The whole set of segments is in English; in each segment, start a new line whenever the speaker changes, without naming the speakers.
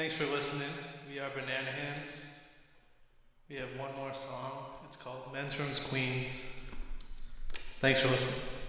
Thanks for listening. We are Banana Hands. We have one more song. It's called Men's Rooms Queens. Thanks for listening.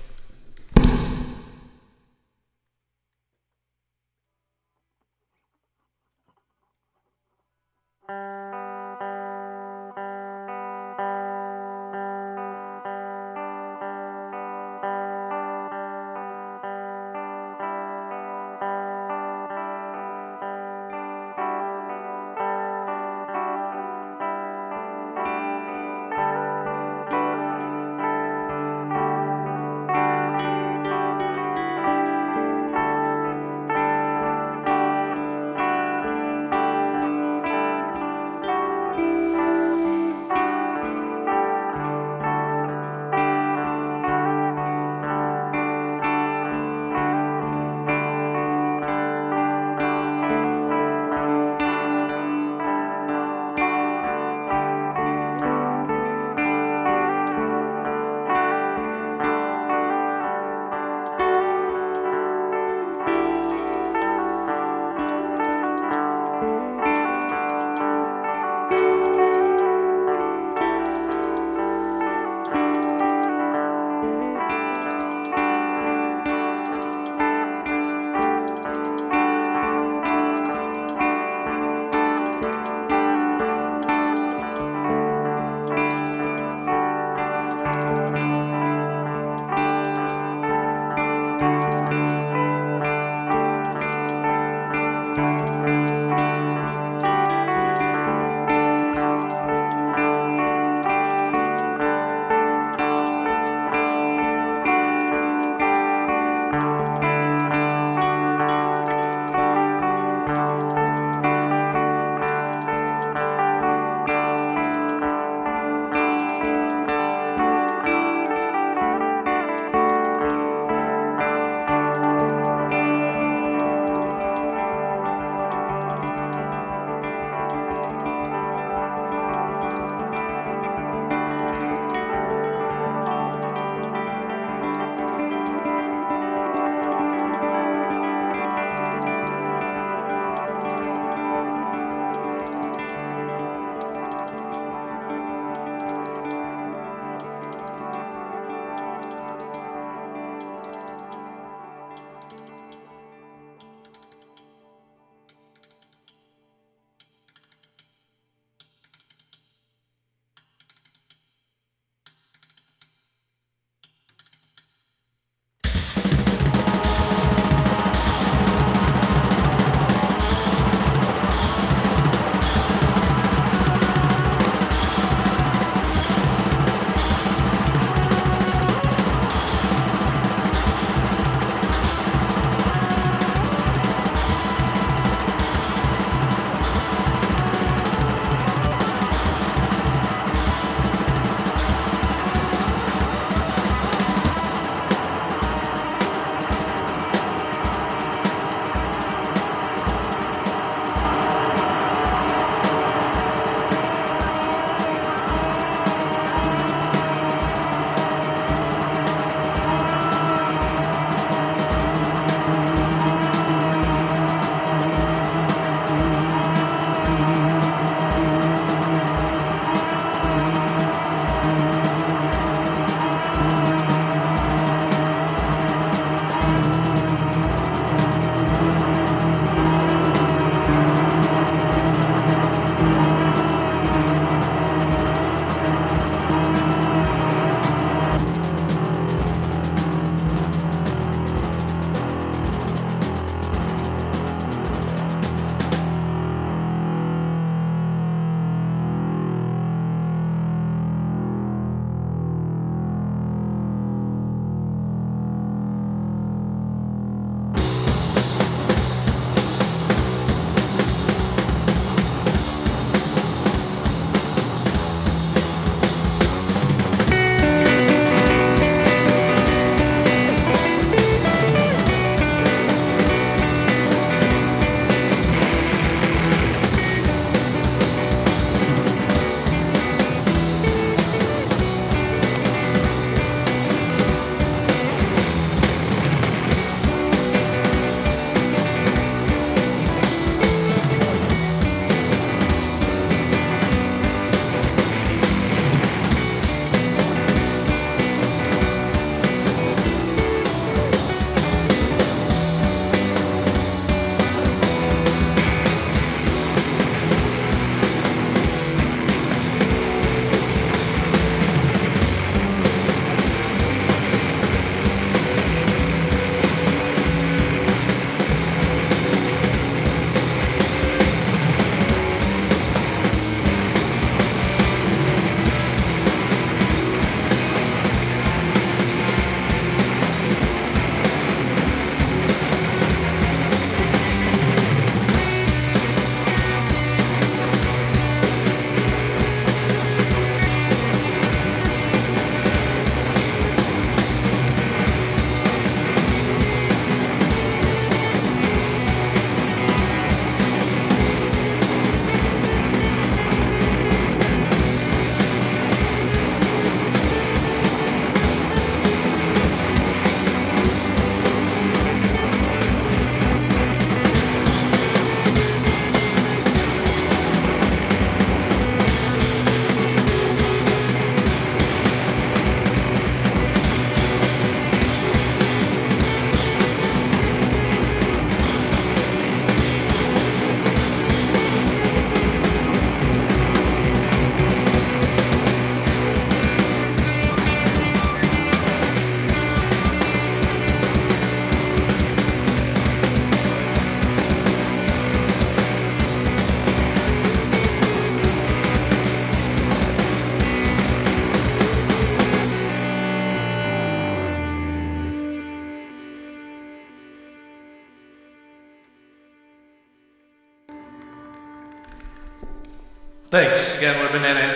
Again, we're Banana Hands.